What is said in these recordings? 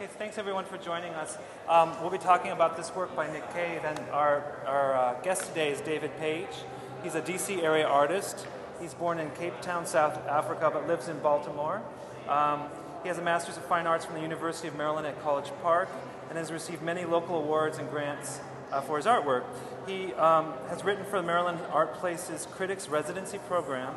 Okay, thanks everyone for joining us. Um, we'll be talking about this work by Nick Cave, and our, our uh, guest today is David Page. He's a DC area artist. He's born in Cape Town, South Africa, but lives in Baltimore. Um, he has a Master's of Fine Arts from the University of Maryland at College Park and has received many local awards and grants uh, for his artwork. He um, has written for the Maryland Art Place's Critics Residency Program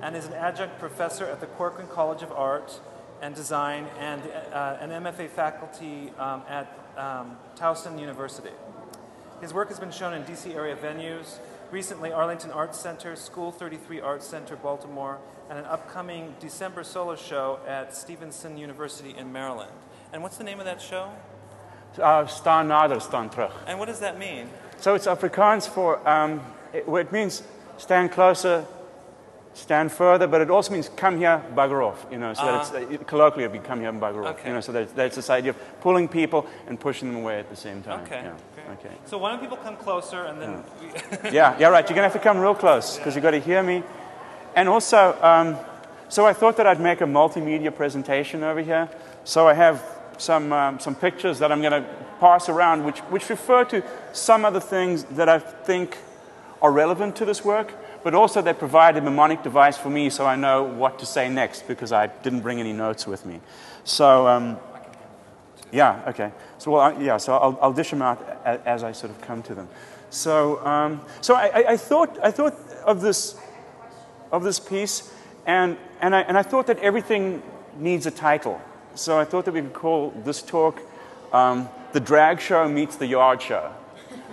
and is an adjunct professor at the Corcoran College of Art and Design and uh, an MFA faculty um, at um, Towson University. His work has been shown in DC area venues, recently Arlington Arts Center, School 33 Arts Center, Baltimore, and an upcoming December solo show at Stevenson University in Maryland. And what's the name of that show? Uh, staan nader, staan terug. And what does that mean? So it's Afrikaans for, um, it, it means stand closer, stand further, but it also means come here, bugger off. You know, so uh-huh. that it's, uh, colloquially it would be come here and bugger off. You know, so there's, there's, this idea of pulling people and pushing them away at the same time. Okay. Yeah. Okay. So why don't people come closer and then? Yeah, yeah, yeah, right. You're gonna have to come real close because you've got to hear me. And also, um, so I thought that I'd make a multimedia presentation over here. So I have some um, some pictures that I'm going to pass around, which which refer to some of the things that I think are relevant to this work but also they provide a mnemonic device for me so I know what to say next because I didn't bring any notes with me. So, um, yeah, okay. So, well, I, yeah, so I'll, I'll, dish them out as, as, I sort of come to them. So, um, so I, I, thought, I thought of this, of this piece, and, and, I, and I thought that everything needs a title. So I thought that we could call this talk um, The Drag Show Meets the Yard Show.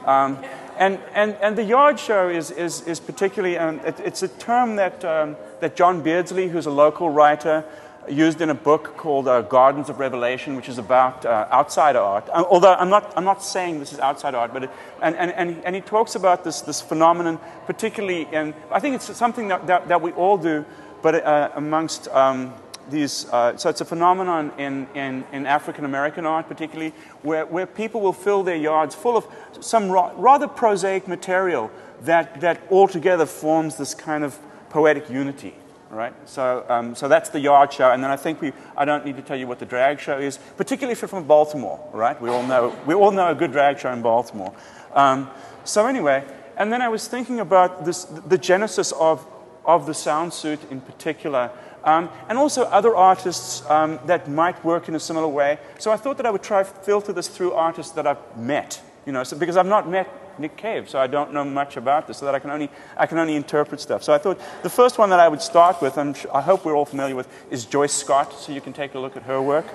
Um, and, and, and the yard show is, is, is particularly, um, it, it's a term that, um, that John Beardsley, who's a local writer, used in a book called uh, Gardens of Revelation, which is about uh, outsider art. Uh, although I'm not, I'm not saying this is outside art, but it, and, and, and, and he talks about this, this phenomenon, particularly in, I think it's something that, that, that we all do, but uh, amongst um, these, uh, so it's a phenomenon in, in, in African American art, particularly, where, where people will fill their yards full of some ra- rather prosaic material that, that altogether forms this kind of poetic unity. Right? So, um, so that's the yard show. And then I think we, I don't need to tell you what the drag show is, particularly if you're from Baltimore, right? We all know, we all know a good drag show in Baltimore. Um, so, anyway, and then I was thinking about this, the genesis of, of the sound suit in particular um, and also other artists um, that might work in a similar way. So I thought that I would try to filter this through artists that I've met, you know, so, because I've not met Nick Cave, so I don't know much about this, so that I can only, I can only interpret stuff. So I thought the first one that I would start with, and I hope we're all familiar with, is Joyce Scott, so you can take a look at her work.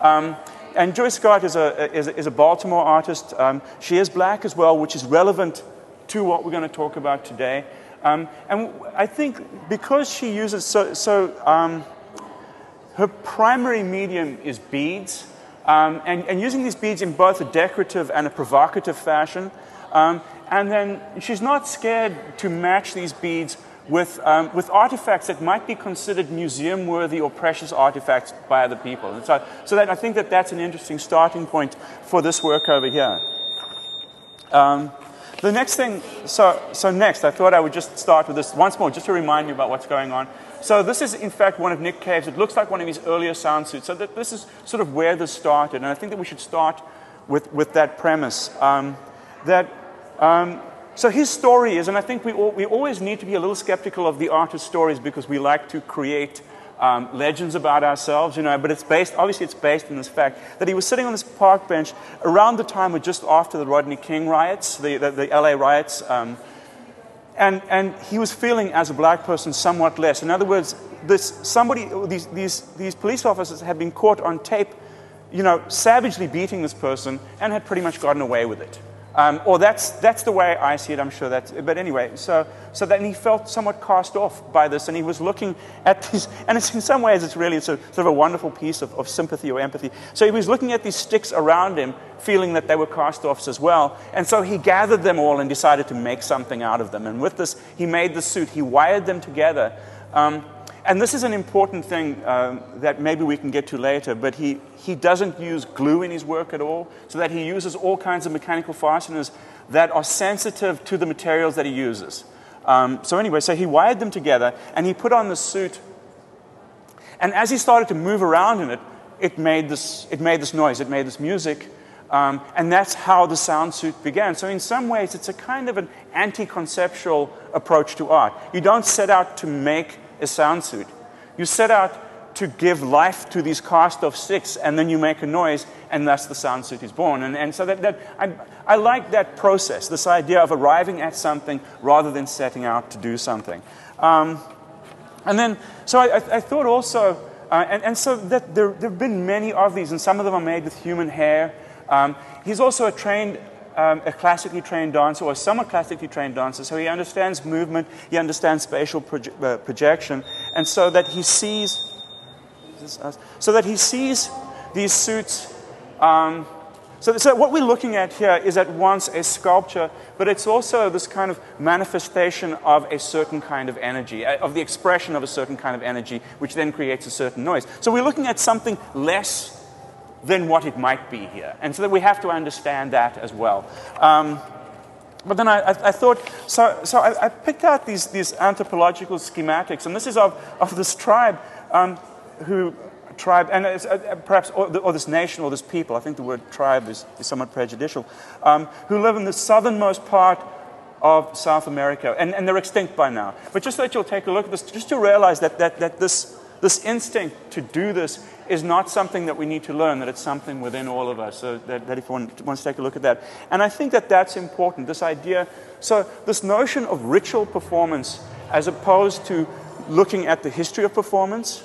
Um, and Joyce Scott is a, is a, is a Baltimore artist. Um, she is black as well, which is relevant to what we're going to talk about today. Um, and I think because she uses so, so um, her primary medium is beads, um, and, and, using these beads in both a decorative and a provocative fashion. Um, and then she's not scared to match these beads with, um, with artifacts that might be considered museum worthy or precious artifacts by other people. And so, so that, I think that that's an interesting starting point for this work over here. Um, the next thing, so, so next, I thought I would just start with this once more, just to remind you about what's going on. So this is, in fact, one of Nick Cave's. It looks like one of his earlier sound suits. So that this is sort of where this started. And I think that we should start with, with that premise. Um, that, um, so his story is, and I think we, all, we always need to be a little skeptical of the artist's stories because we like to create um, legends about ourselves, you know, but it's based, obviously it's based on this fact that he was sitting on this park bench around the time or just after the Rodney King riots, the, the, the LA riots, um, and, and he was feeling as a black person somewhat less. In other words, this, somebody, these, these, these police officers had been caught on tape, you know, savagely beating this person and had pretty much gotten away with it. Um, or that's, that's the way I see it, I'm sure that's, but anyway, so, so then he felt somewhat cast off by this, and he was looking at these, and it's, in some ways it's really it's a, sort of a wonderful piece of, of sympathy or empathy. So he was looking at these sticks around him, feeling that they were cast offs as well, and so he gathered them all and decided to make something out of them. And with this, he made the suit, he wired them together. Um, and this is an important thing um, that maybe we can get to later, but he, he doesn't use glue in his work at all, so that he uses all kinds of mechanical fasteners that are sensitive to the materials that he uses. Um, so, anyway, so he wired them together and he put on the suit. And as he started to move around in it, it made this, it made this noise, it made this music. Um, and that's how the sound suit began. So, in some ways, it's a kind of an anti conceptual approach to art. You don't set out to make a sound suit, you set out to give life to these cast of sticks, and then you make a noise, and thus the sound suit is born. And, and so, that, that I, I like that process, this idea of arriving at something rather than setting out to do something. Um, and then, so I, I thought also, uh, and, and, so that there, there have been many of these, and some of them are made with human hair. Um, he's also a trained, um, a classically trained dancer, or somewhat classically trained dancer, so he understands movement, he understands spatial proje uh, projection, and so that he sees, so that he sees these suits. Um, so, so, what we're looking at here is at once a sculpture, but it's also this kind of manifestation of a certain kind of energy, uh, of the expression of a certain kind of energy, which then creates a certain noise. So we're looking at something less than what it might be here. And so that we have to understand that as well. Um, but then I, I, I, thought, so, so I, I, picked out these, these anthropological schematics, and this is of, of this tribe um, who, tribe, and uh, uh, perhaps, or, or, this nation or this people, I think the word tribe is, is somewhat prejudicial, um, who live in the southernmost part of South America, and, and they're extinct by now. But just so that you'll take a look at this, just to realize that, that, that this, this instinct to do this is not something that we need to learn, that it's something within all of us. So that, that if one wants to take a look at that. And I think that that's important, this idea. So, this notion of ritual performance as opposed to looking at the history of performance.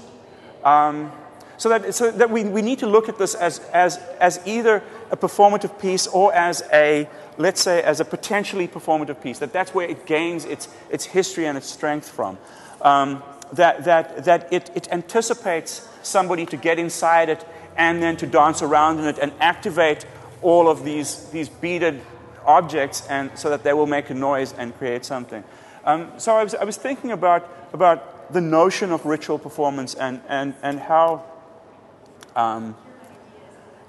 Um, so that, so that we, we need to look at this as, as, as either a performative piece or as a, let's say, as a potentially performative piece, that that's where it gains its, its history and its strength from. Um, that, that, that it, it anticipates somebody to get inside it and then to dance around in it and activate all of these, these beaded objects and so that they will make a noise and create something. Um, so I was, I was thinking about, about the notion of ritual performance and, and, and how, um,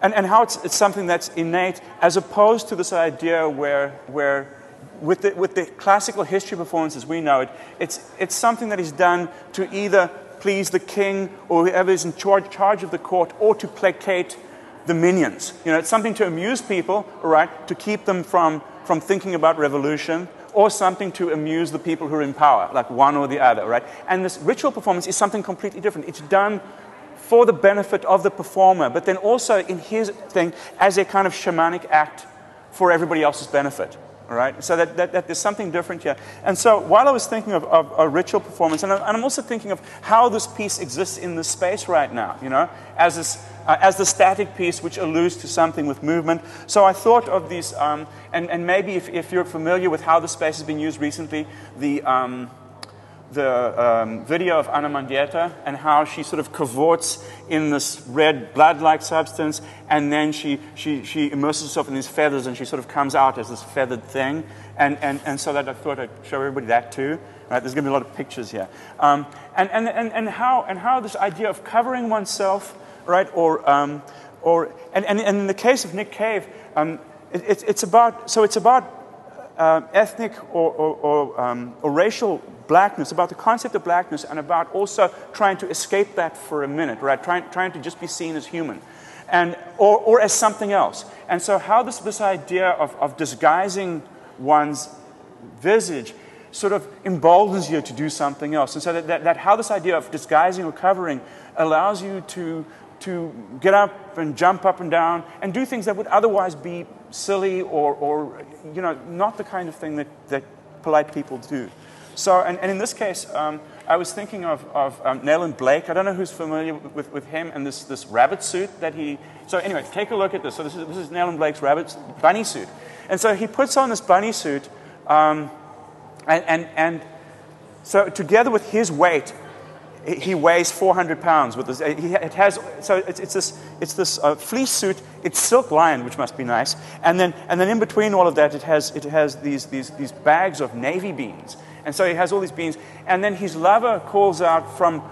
and, and how it's, it's something that's innate as opposed to this idea where, where with the, with the classical history performance as we know it, it's, it's something that is done to either please the king or whoever is in charge, charge of the court or to placate the minions. You know, it's something to amuse people, right, to keep them from, from thinking about revolution, or something to amuse the people who are in power, like one or the other, right? And this ritual performance is something completely different. It's done for the benefit of the performer, but then also in his thing as a kind of shamanic act for everybody else's benefit. All right? So that, that, that, there's something different here. And so while I was thinking of, of a ritual performance, and, I, am also thinking of how this piece exists in this space right now, you know, as, this, uh, as the static piece which alludes to something with movement. So I thought of these, um, and, and maybe if, if you're familiar with how the space has been used recently, the... Um, the um, video of Ana Mendieta and how she sort of cavorts in this red blood-like substance, and then she, she, she immerses herself in these feathers, and she sort of comes out as this feathered thing. And, and, and so that I thought I'd show everybody that too. Right? There's going to be a lot of pictures here. Um, and, and, and, and, how, and how this idea of covering oneself, right, or, um, or and, and, and in the case of Nick Cave, um, it, it's about, so it's about uh, ethnic or, or, or, um, or, racial blackness, about the concept of blackness, and about also trying to escape that for a minute, right? Trying, trying to just be seen as human. And, or, or as something else. And so, how this, this idea of, of disguising one's visage sort of emboldens you to do something else. And so, that, that, that how this idea of disguising or covering allows you to, to get up and jump up and down and do things that would otherwise be silly or, or you know, not the kind of thing that, that polite people do. So, and, and in this case, um, I was thinking of, of um, Blake. I don't know who's familiar with, with him and this, this rabbit suit that he. So, anyway, take a look at this. So, this is, this is Nayland Blake's rabbit bunny suit. And so he puts on this bunny suit, um, and, and, and so together with his weight, he weighs 400 pounds with this. it has, so it's, it's this, it's this uh, fleece suit. It's silk lined, which must be nice. And then, and then in between all of that, it has, it has these, these, these bags of navy beans. And so he has all these beans. And then his lover calls out from,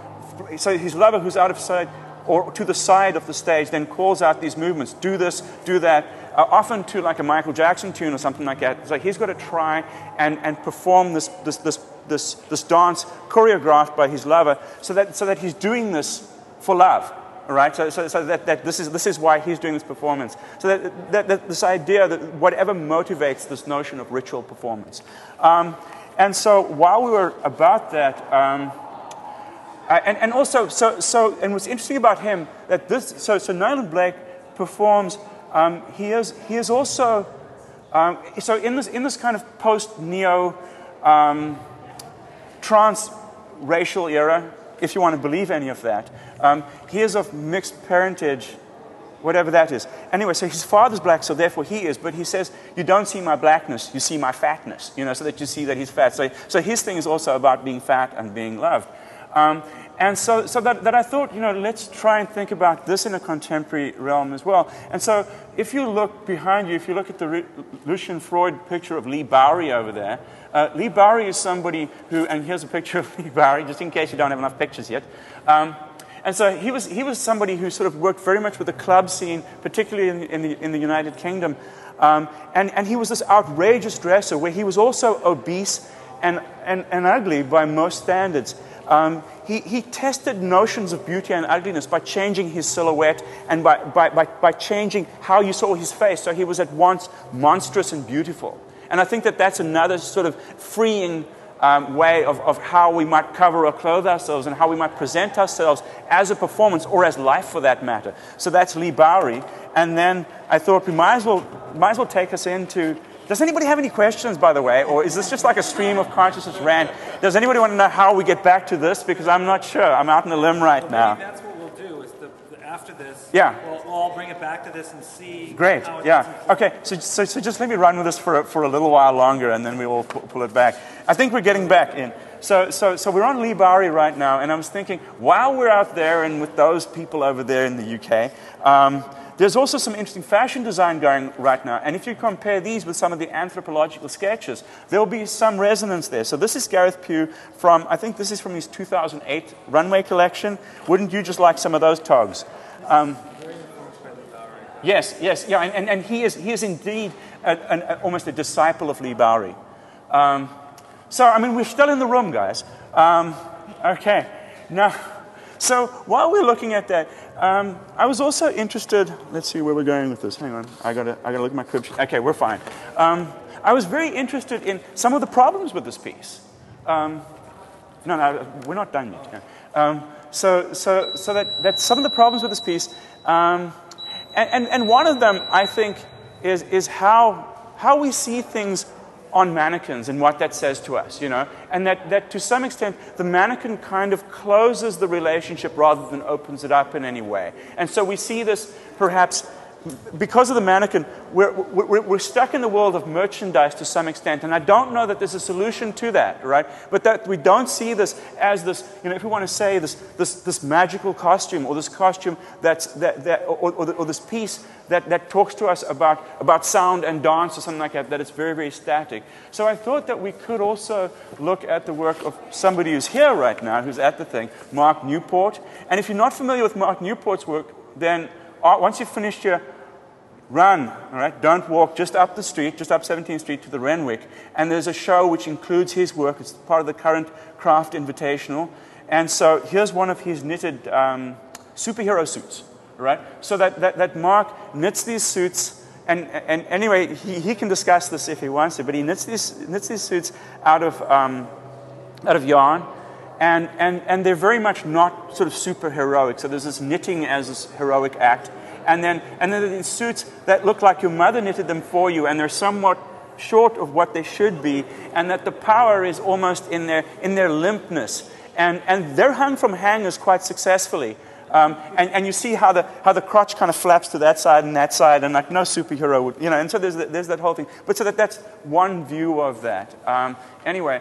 so his lover who's out of sight or to the side of the stage then calls out these movements do this, do that, uh, often to like a Michael Jackson tune or something like that. So he's got to try and, and perform this, this, this, this, this dance choreographed by his lover so that, so that he's doing this for love. right? So, so, so that, that this, is, this is why he's doing this performance. So that, that, that this idea that whatever motivates this notion of ritual performance. Um, and so while we were about that, um, uh, and, and also, so, so, and what's interesting about him, that this, so, so Nayland Blake performs, um, he, is, he is also, um, so in this, in this kind of post-neo um, trans-racial era, if you want to believe any of that, um, he is of mixed parentage, whatever that is. Anyway, so his father's black, so therefore he is, but he says, you don't see my blackness, you see my fatness, you know, so that you see that he's fat. So, so his thing is also about being fat and being loved. Um, and so, so that, that I thought, you know, let's try and think about this in a contemporary realm as well. And so, if you look behind you, if you look at the Lucian Freud picture of Leigh Bowery over there, uh, Leigh Bowery is somebody who, and here's a picture of Leigh Bowery, just in case you don't have enough pictures yet. Um, and so he was, he was somebody who sort of worked very much with the club scene, particularly in, in, the, in the United Kingdom. Um, and, and he was this outrageous dresser where he was also obese and, and, and ugly by most standards. Um, he, he tested notions of beauty and ugliness by changing his silhouette and by, by, by, by changing how you saw his face. So he was at once monstrous and beautiful. And I think that that's another sort of freeing um, way of, of how we might cover or clothe ourselves and how we might present ourselves as a performance or as life for that matter. So that's Leigh Bowery. And then I thought we might as well, might as well take us into does anybody have any questions, by the way? Or is this just like a stream of consciousness rant? Does anybody want to know how we get back to this? Because I'm not sure. I'm out in the limb right well, now. that's what we'll do, is the, the, after this, yeah. We'll, we'll, all bring it back to this and see. Great, yeah. Okay, so, so, so, just let me run with this for, for a little while longer and then we will pull it back. I think we're getting back in. So, so, so we're on Leigh Bowery right now, and I was thinking, while we're out there and with those people over there in the UK, um, there's also some interesting fashion design going right now. And if you compare these with some of the anthropological sketches, there'll be some resonance there. So this is Gareth Pugh from, I think this is from his 2008 runway collection. Wouldn't you just like some of those togs? Um, yes, yes, yeah. And, and, and, he, is, he is indeed an, almost a disciple of Bowery. Um, so, I mean, we're still in the room, guys. Um, okay. Now, so while we're looking at that, um, I was also interested. Let's see where we're going with this. Hang on, I gotta, I gotta look at my crib. Okay, we're fine. Um, I was very interested in some of the problems with this piece. Um, no, no, we're not done yet. Um, so, so, so that, that some of the problems with this piece, um, and, and, and one of them, I think, is, is how, how we see things on mannequins and what that says to us, you know, and that, that to some extent the mannequin kind of closes the relationship rather than opens it up in any way. And so we see this perhaps because of the mannequin, we're, we're, we're, stuck in the world of merchandise to some extent. And I don't know that there's a solution to that, right? But that we don't see this as this, you know, if we want to say this, this, this magical costume or this costume that's, that, that, or, or, or this piece that, that talks to us about, about sound and dance or something like that, that it's very, very static. So I thought that we could also look at the work of somebody who's here right now, who's at the thing, Mark Newport. And if you're not familiar with Mark Newport's work, then uh, once you've finished your run, all right? Don't walk just up the street, just up 17th Street to the Renwick. And there's a show which includes his work. It's part of the current Craft Invitational. And so here's one of his knitted um, superhero suits, right? So that, that, that Mark knits these suits. And, and anyway, he, he can discuss this if he wants to, but he knits these, knits these suits out of, um, out of yarn. And, and, and they're very much not sort of super heroic. So there's this knitting as this heroic act and then, and then these suits that look like your mother knitted them for you, and they're somewhat short of what they should be, and that the power is almost in their, in their limpness. And, and they're hung from hangers quite successfully. Um, and, and you see how the, how the crotch kind of flaps to that side and that side, and like no superhero would, you know, and so there's, the, there's that whole thing. But so that, that's one view of that. Um, anyway,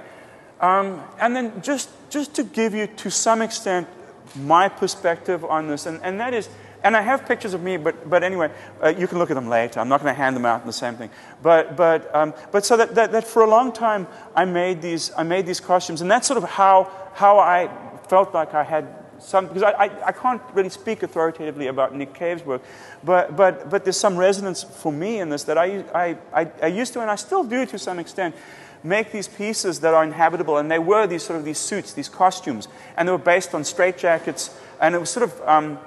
um, and then just, just to give you, to some extent, my perspective on this, and, and that is and I have pictures of me, but, but anyway, uh, you can look at them later. I'm not going to hand them out in the same thing. But, but, um, but so that, that, that, for a long time, I made these, I made these costumes. And that's sort of how, how I felt like I had some, because I, I, I can't really speak authoritatively about Nick Cave's work, but, but, but there's some resonance for me in this that I, I, I, I used to, and I still do to some extent, make these pieces that are inhabitable. And they were these sort of these suits, these costumes. And they were based on straitjackets. And it was sort of... Um,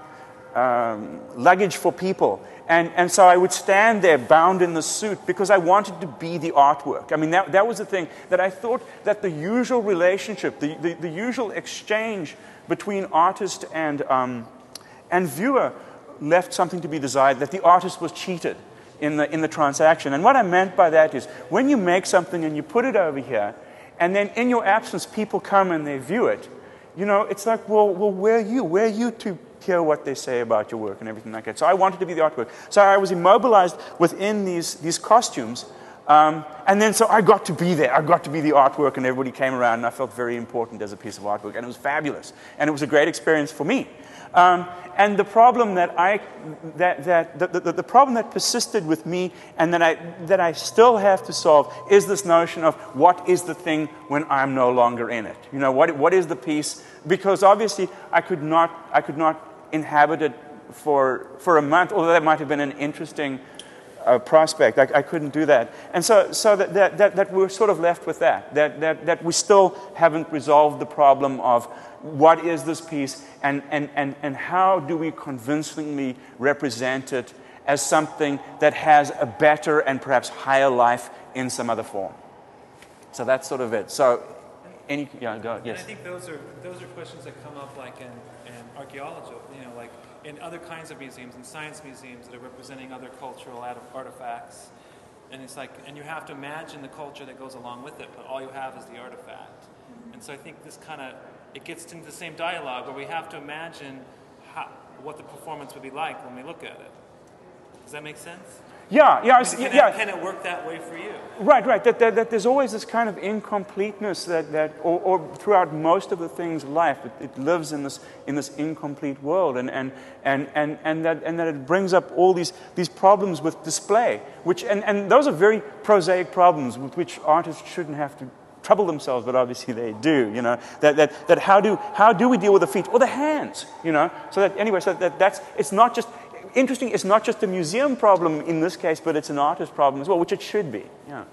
um, luggage for people. And, and so I would stand there bound in the suit because I wanted to be the artwork. I mean, that, that was the thing that I thought that the usual relationship, the, the, the usual exchange between artist and, um, and viewer left something to be desired, that the artist was cheated in the, in the transaction. And what I meant by that is when you make something and you put it over here, and then in your absence, people come and they view it, you know, it's like, well, well where are you? Where are you to hear what they say about your work and everything like that. So I wanted to be the artwork. So I was immobilized within these, these costumes. Um, and then so I got to be there. I got to be the artwork, and everybody came around, and I felt very important as a piece of artwork. And it was fabulous. And it was a great experience for me. Um, and the problem that I, that, that, the, the, the, problem that persisted with me and that I, that I still have to solve is this notion of what is the thing when I'm no longer in it? You know, what, what is the piece? Because obviously I could not, I could not inhabit it for, for a month, although that might have been an interesting uh, prospect. I, I, couldn't do that. And so, so that, that, that, that, we're sort of left with that, that, that, that we still haven't resolved the problem of what is this piece and, and, and, and how do we convincingly represent it as something that has a better and perhaps higher life in some other form. So that's sort of it. So, any, yeah, go, yes. And I think those are, those are questions that come up like in archaeology, you know, like in other kinds of museums, in science museums that are representing other cultural artifacts. And it's like, and you have to imagine the culture that goes along with it, but all you have is the artifact. Mm-hmm. And so I think this kind of it gets into the same dialogue where we have to imagine how, what the performance would be like when we look at it. Does that make sense? Yeah, yeah, can yeah. It, can it work that way for you? Right, right. That, that, that there's always this kind of incompleteness that, that or, or throughout most of the things life, it, it, lives in this, in this incomplete world. And, and, and, and, and, that, and that it brings up all these, these problems with display, which, and, and those are very prosaic problems with which artists shouldn't have to trouble themselves, but obviously they do, you know. That, that, that how, do, how do we deal with the feet or the hands, you know? So that, anyway, so that, that's, it's not just, interesting, it's not just a museum problem in this case, but it's an artist problem as well, which it should be, yeah.